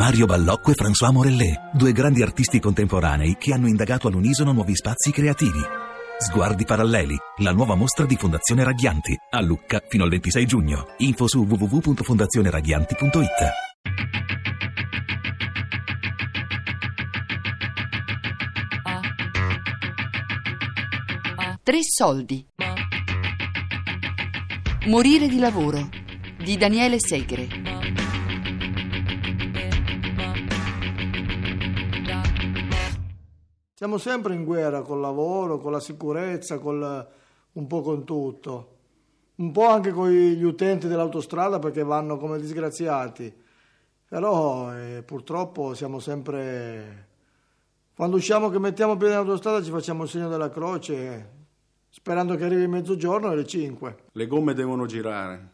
Mario Ballocco e François Morellet, due grandi artisti contemporanei che hanno indagato all'unisono nuovi spazi creativi. Sguardi paralleli, la nuova mostra di Fondazione Raghianti, a Lucca fino al 26 giugno. Info su www.fondazioneraghianti.it. Tre soldi. Morire di lavoro di Daniele Segre. Siamo sempre in guerra col lavoro, con la sicurezza, col, un po' con tutto. Un po' anche con gli utenti dell'autostrada perché vanno come disgraziati. Però eh, purtroppo siamo sempre... Quando usciamo che mettiamo piede in autostrada ci facciamo il segno della croce sperando che arrivi mezzogiorno alle 5. Le gomme devono girare.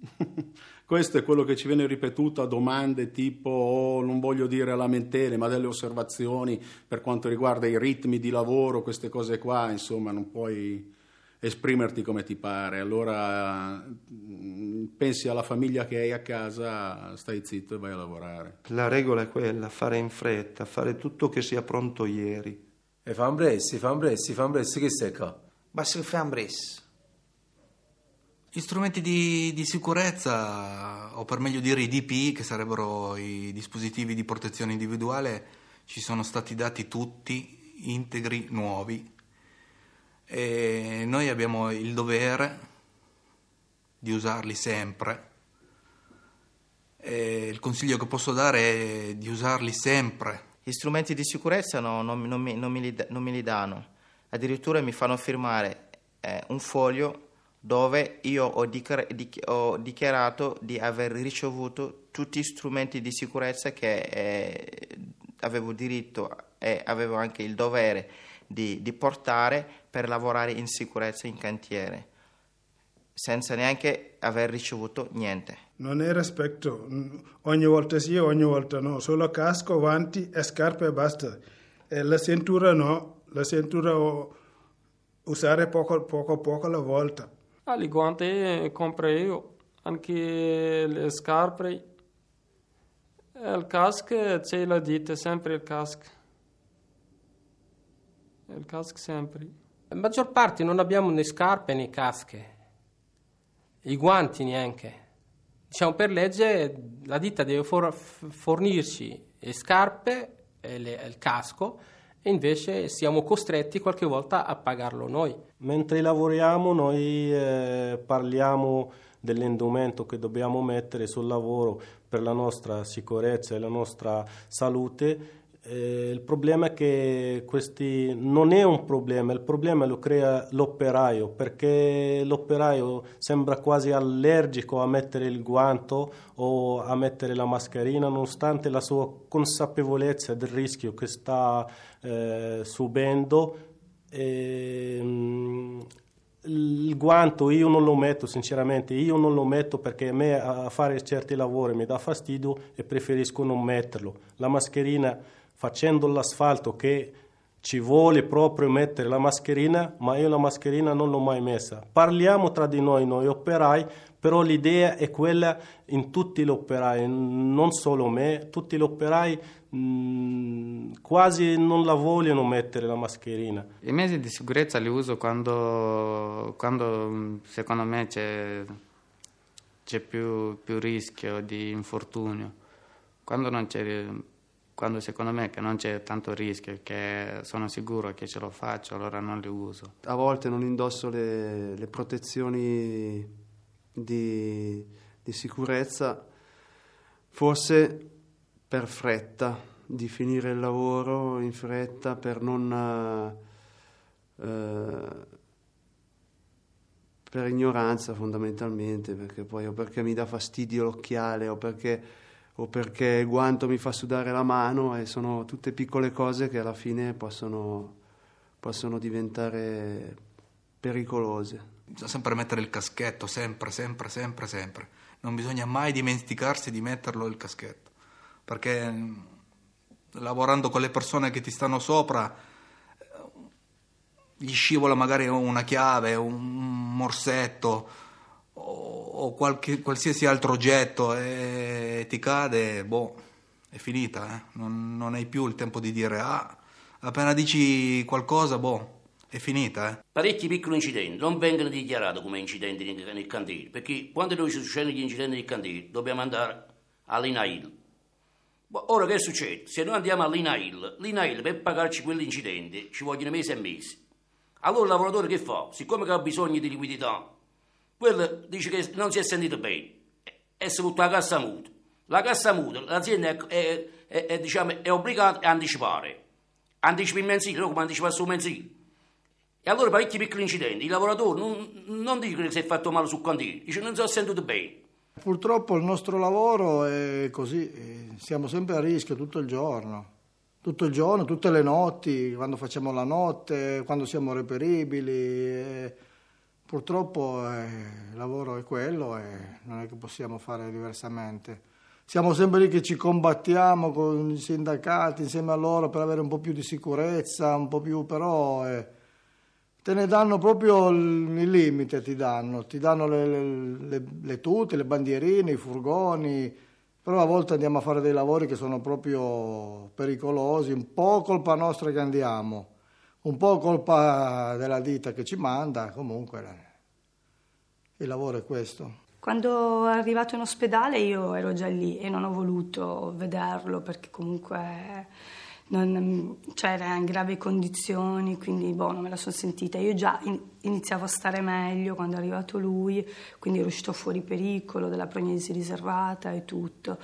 Questo è quello che ci viene ripetuto a domande tipo, oh, non voglio dire lamentele, ma delle osservazioni per quanto riguarda i ritmi di lavoro, queste cose qua, insomma, non puoi esprimerti come ti pare. Allora mm, pensi alla famiglia che hai a casa, stai zitto e vai a lavorare. La regola è quella, fare in fretta, fare tutto che sia pronto ieri. E fa un bressi, fa un bressi, fa un bressi, che sei qua? Basta che fai un bressi. Gli strumenti di, di, sicurezza, o per meglio dire i DPI, che sarebbero i dispositivi di protezione individuale, ci sono stati dati tutti integri, nuovi. E noi abbiamo il dovere di usarli sempre. E il consiglio che posso dare è di usarli sempre. Gli strumenti di sicurezza no, non, non, mi, non, mi li, non, mi, li, danno, addirittura mi fanno firmare eh, un foglio dove io ho, dichiar- ho, dichiarato di aver ricevuto tutti gli strumenti di sicurezza che eh, avevo diritto e avevo anche il dovere di, di, portare per lavorare in sicurezza in cantiere, senza neanche aver ricevuto niente. Non è rispetto, ogni volta sì, ogni volta no, solo casco, guanti e scarpe e basta. E la cintura no, la cintura usare poco poco poco alla volta. Ah, le guanti compro io, anche le scarpe. Il casco c'è la ditta, sempre il casco. Il casco sempre. La maggior parte non abbiamo né scarpe né casche, i guanti neanche. Diciamo per legge la ditta deve for- fornirci le scarpe e le, il casco e invece siamo costretti qualche volta a pagarlo noi. Mentre lavoriamo noi eh, parliamo dell'indumento che dobbiamo mettere sul lavoro per la nostra sicurezza e la nostra salute. Eh, il problema è che questi non è un problema, il problema lo crea l'operaio perché l'operaio sembra quasi allergico a mettere il guanto o a mettere la mascherina nonostante la sua consapevolezza del rischio che sta eh, subendo. E, mm, il guanto io non lo metto sinceramente, io non lo metto perché a me a fare certi lavori mi dà fastidio e preferisco non metterlo. La mascherina facendo l'asfalto che ci vuole proprio mettere la mascherina, ma io la mascherina non l'ho mai messa. Parliamo tra di noi, noi operai, però l'idea è quella in tutti gli operai, non solo me, tutti gli operai mm, quasi non la vogliono mettere la mascherina. I mezzi di sicurezza li uso quando, quando secondo me c'è, c'è più, più rischio di infortunio. Quando non c'è quando secondo me che non c'è tanto rischio, che sono sicuro che ce lo faccio, allora non li uso. A volte non indosso le, le protezioni di, di, sicurezza, forse per fretta, di finire il lavoro in fretta, per non... Eh, per ignoranza fondamentalmente, perché poi o perché mi dà fastidio l'occhiale o perché o perché il guanto mi fa sudare la mano e sono tutte piccole cose che alla fine possono, possono diventare pericolose. Bisogna sempre mettere il caschetto, sempre, sempre, sempre, sempre. Non bisogna mai dimenticarsi di metterlo il caschetto, perché mm, lavorando con le persone che ti stanno sopra eh, gli scivola magari una chiave, un morsetto o qualche, qualsiasi altro oggetto e ti cade, boh, è finita, eh? non, non hai più il tempo di dire ah, appena dici qualcosa, boh, è finita. Eh? Parecchi piccoli incidenti non vengono dichiarati come incidenti nel, nel cantiere, perché quando noi succedono gli incidenti nel cantiere dobbiamo andare all'INAIL. Ora che succede? Se noi andiamo all'INAIL, l'INAIL per pagarci quell'incidente ci vogliono mesi e mesi. Allora il lavoratore che fa? Siccome ha bisogno di liquidità, quello dice che non si è sentito bene si butta la cassa mutua. La cassa mutua, l'azienda è, è, è, è, diciamo, è obbligata a anticipare. Anticipa il mensile, no? come anticipa il suo mensile. E allora parecchi piccoli incidenti, i lavoratori non, non dicono che si è fatto male sul cantiere, dicono non si è sentito bene. Purtroppo il nostro lavoro è così, siamo sempre a rischio tutto il giorno, tutto il giorno, tutte le notti, quando facciamo la notte, quando siamo reperibili. Purtroppo eh, il lavoro è quello e non è che possiamo fare diversamente. Siamo sempre lì che ci combattiamo con i sindacati insieme a loro per avere un po' più di sicurezza, un po' più però... Eh, te ne danno proprio il limite, ti danno, ti danno le, le, le, tute, le bandierine, i furgoni, però a volte andiamo a fare dei lavori che sono proprio pericolosi, un po' colpa nostra che andiamo, un po' colpa della ditta che ci manda, comunque il lavoro è questo. Quando è arrivato in ospedale io ero già lì e non ho voluto vederlo perché comunque non, cioè era in gravi condizioni, quindi boh, non me la sono sentita. Io già iniziavo a stare meglio quando è arrivato lui, quindi ero uscito fuori pericolo della prognosi riservata e tutto.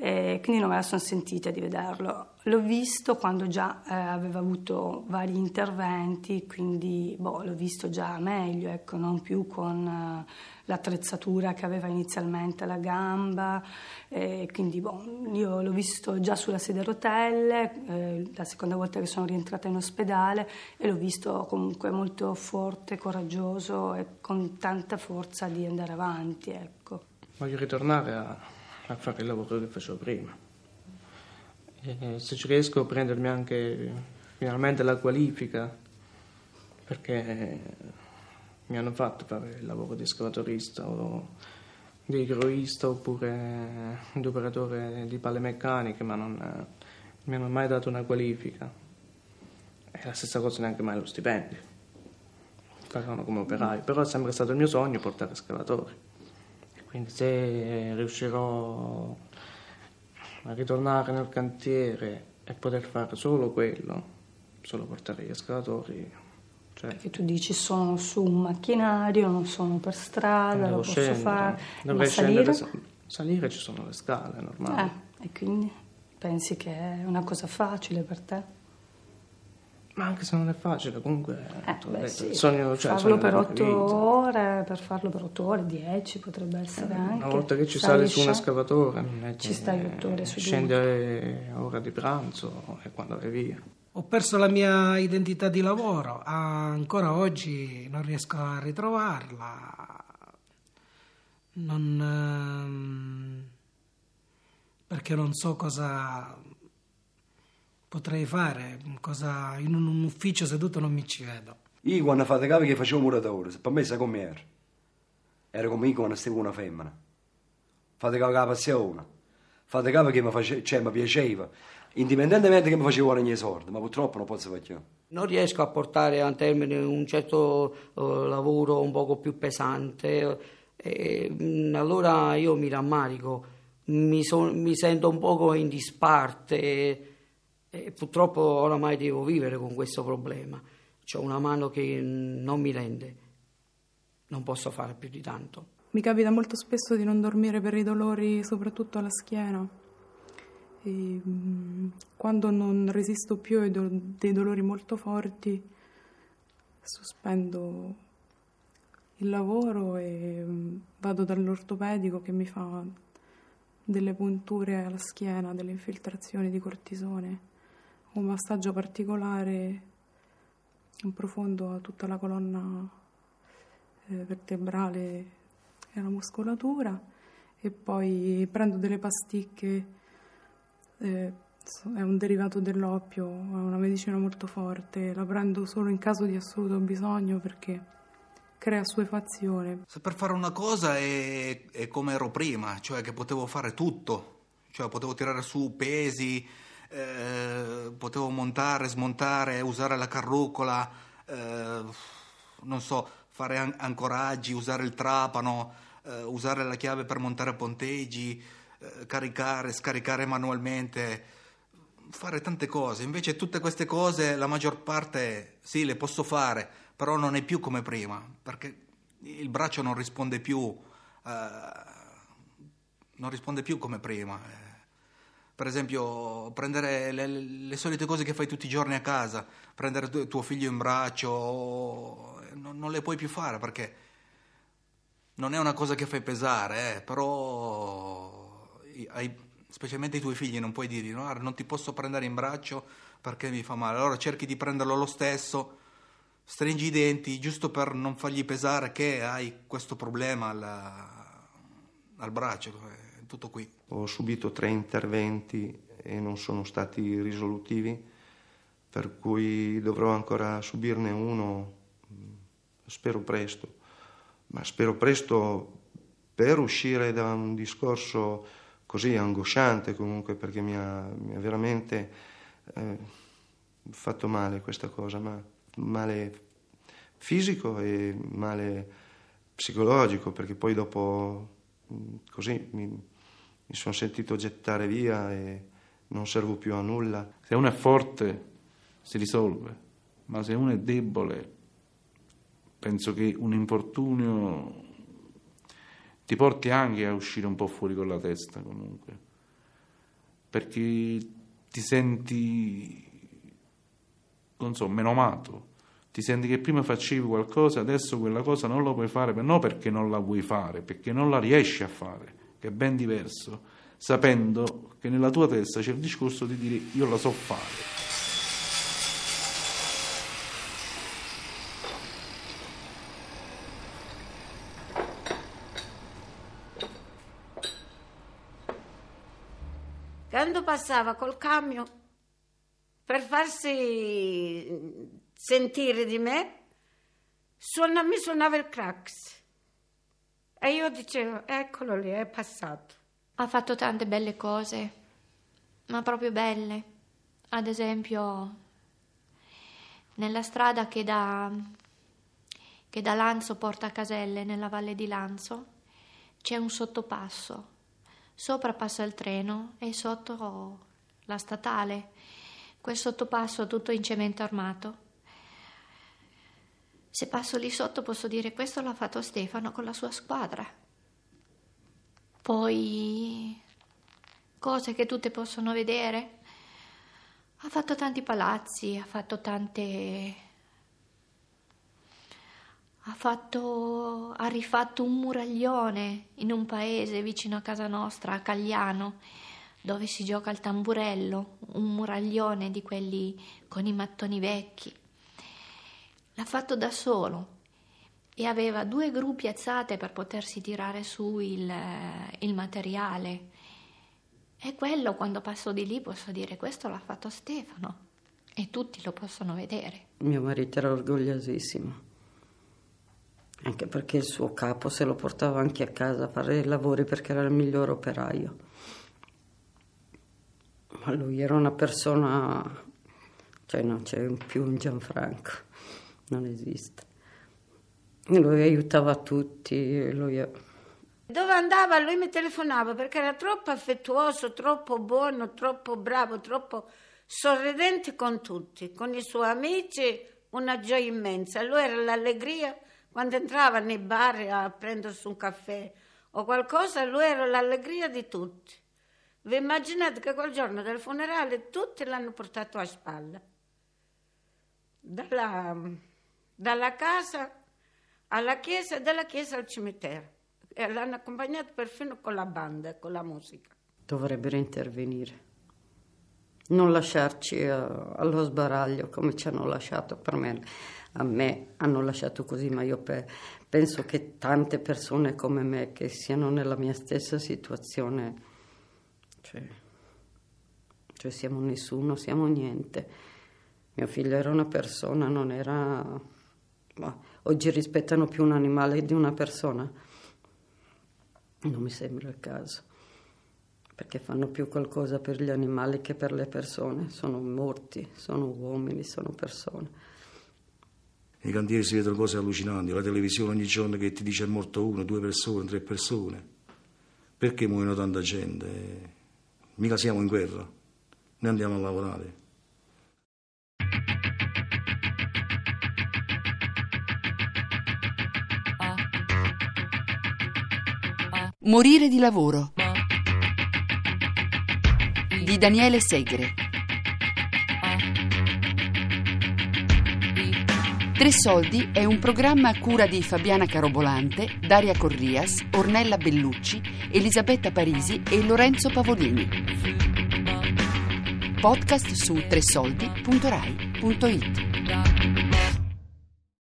E quindi non me la sono sentita di vederlo. L'ho visto quando già eh, aveva avuto vari interventi, quindi boh, l'ho visto già meglio, ecco, non più con eh, l'attrezzatura che aveva inizialmente alla gamba. Eh, quindi boh, io l'ho visto già sulla sedia a rotelle, eh, la seconda volta che sono rientrata in ospedale e l'ho visto comunque molto forte, coraggioso e con tanta forza di andare avanti. Ecco. Voglio ritornare a, a fare il lavoro che facevo prima. E se ci riesco a prendermi anche finalmente la qualifica perché mi hanno fatto fare il lavoro di escavatorista o di igroista oppure di operatore di palle meccaniche ma non mi hanno mai dato una qualifica. E la stessa cosa neanche mai lo stipendio. Pagano come operaio però è sempre stato il mio sogno portare escavatori quindi se riuscirò a ritornare nel cantiere e poter fare solo quello, solo portare gli escavatori. Cioè, Perché tu dici sono su un macchinario, non sono per strada, lo posso scendere. fare. Dovrei salire? salire ci sono le scale normali. Eh, e quindi pensi che è una cosa facile per te? Ma anche se non è facile, comunque eh, beh, detto, sì. sogno, cioè, farlo per otto ore, per farlo per otto ore, dieci potrebbe essere eh, anche. Una volta che ci sali su un escavatore, ci stai otto ore su a ora di pranzo e quando vai via. Ho perso la mia identità di lavoro, ancora oggi non riesco a ritrovarla. Non, ehm, perché non so cosa potrei fare, cosa in un ufficio seduto non mi ci vedo. Io quando fate capo che facevo muratore, per me sa come era. Era come io quando stavo una femmina. Fate capo che la passione. Fate capo che mi, face... cioè, mi piaceva, indipendentemente che mi facevo guadagnare soldi, ma purtroppo non posso fare più. Non riesco a portare a termine un certo uh, lavoro un poco più pesante, e, mh, allora io mi rammarico, mi, so... mi sento un poco in disparte e purtroppo oramai devo vivere con questo problema. Ho una mano che non mi rende, non posso fare più di tanto. Mi capita molto spesso di non dormire per i dolori, soprattutto alla schiena. E, mm, quando non resisto più ai do- dei dolori molto forti, sospendo il lavoro e mm, vado dall'ortopedico che mi fa delle punture alla schiena, delle infiltrazioni di cortisone un massaggio particolare in profondo a tutta la colonna eh, vertebrale e la muscolatura e poi prendo delle pasticche, eh, è un derivato dell'oppio, è una medicina molto forte, la prendo solo in caso di assoluto bisogno perché crea suefazione. Saper fare una cosa è, è come ero prima, cioè che potevo fare tutto cioè potevo tirare su pesi, eh, potevo montare, smontare, usare la carrucola, eh, non so, fare an- ancoraggi, usare il trapano, eh, usare la chiave per montare ponteggi, eh, caricare, scaricare manualmente, fare tante cose. Invece tutte queste cose, la maggior parte sì, le posso fare, però non è più come prima, perché il braccio non risponde più, eh, non risponde più come prima. Eh, per esempio, prendere le, le, solite cose che fai tutti i giorni a casa, prendere tu, tuo figlio in braccio, non, non, le puoi più fare perché non è una cosa che fai pesare, eh, però hai, specialmente i tuoi figli non puoi dirgli no, non ti posso prendere in braccio perché mi fa male, allora cerchi di prenderlo lo stesso, stringi i denti giusto per non fargli pesare che hai questo problema al, al braccio, è tutto qui. Ho subito tre interventi e non sono stati risolutivi, per cui dovrò ancora subirne uno, spero presto, ma spero presto per uscire da un discorso così angosciante comunque, perché mi ha, mi ha veramente eh, fatto male questa cosa, ma male fisico e male psicologico, perché poi dopo così mi mi sono sentito gettare via e non servo più a nulla. Se uno è forte si risolve, ma se uno è debole, penso che un infortunio ti porti anche a uscire un po' fuori con la testa comunque, perché ti senti, non so, menomato, ti senti che prima facevi qualcosa, adesso quella cosa non la puoi fare, non perché non la vuoi fare, perché non la riesci a fare che è ben diverso, sapendo che nella tua testa c'è il discorso di dire io la so fare. Quando passava col camion per farsi sentire di me, suona, mi suonava il crax. E io dicevo, eccolo lì, è passato. Ha fatto tante belle cose, ma proprio belle. Ad esempio, nella strada che da, che da Lanzo porta a Caselle, nella valle di Lanzo, c'è un sottopasso. Sopra passa il treno e sotto la statale. Quel sottopasso tutto in cemento armato se passo lì sotto posso dire questo l'ha fatto Stefano con la sua squadra. Poi cose che tutte possono vedere. Ha fatto tanti palazzi, ha fatto tante... Ha, fatto... ha rifatto un muraglione in un paese vicino a casa nostra, a Cagliano, dove si gioca il tamburello, un muraglione di quelli con i mattoni vecchi l'ha fatto da solo e aveva due gru piazzate per potersi tirare su il, il materiale. E quello quando passo di lì posso dire questo l'ha fatto Stefano e tutti lo possono vedere. Mio marito era orgogliosissimo, anche perché il suo capo se lo portava anche a casa a fare i lavori perché era il miglior operaio. Ma lui era una persona, cioè non c'è più un Gianfranco non esiste. Lui aiutava tutti, lui... Dove andava lui mi telefonava perché era troppo affettuoso, troppo buono, troppo bravo, troppo sorridente con tutti, con i suoi amici, una gioia immensa. Lui era l'allegria quando entrava nei bar a prendersi un caffè o qualcosa, lui era l'allegria di tutti. Vi immaginate che quel giorno del funerale tutti l'hanno portato a spalla. Dalla dalla casa alla chiesa e dalla chiesa al cimitero. E l'hanno accompagnato perfino con la banda, con la musica. Dovrebbero intervenire. Non lasciarci uh, allo sbaraglio come ci hanno lasciato per me. A me hanno lasciato così, ma io pe- penso che tante persone come me che siano nella mia stessa situazione, cioè, cioè siamo nessuno, siamo niente. Mio figlio era una persona, non era ma oggi rispettano più un animale di una persona? Non mi sembra il caso. perché fanno più qualcosa per gli animali che per le persone. Sono morti, sono uomini, sono persone. Nei cantieri si vedono cose allucinanti, la televisione ogni giorno che ti dice è morto uno, due persone, tre persone. Perché muoiono tanta gente? Mica siamo in guerra, noi andiamo a lavorare. Morire di lavoro di Daniele Segre. Tre Soldi è un programma a cura di Fabiana Carobolante, Daria Corrias, Ornella Bellucci, Elisabetta Parisi e Lorenzo Pavolini. Podcast su tresoldi.rai.it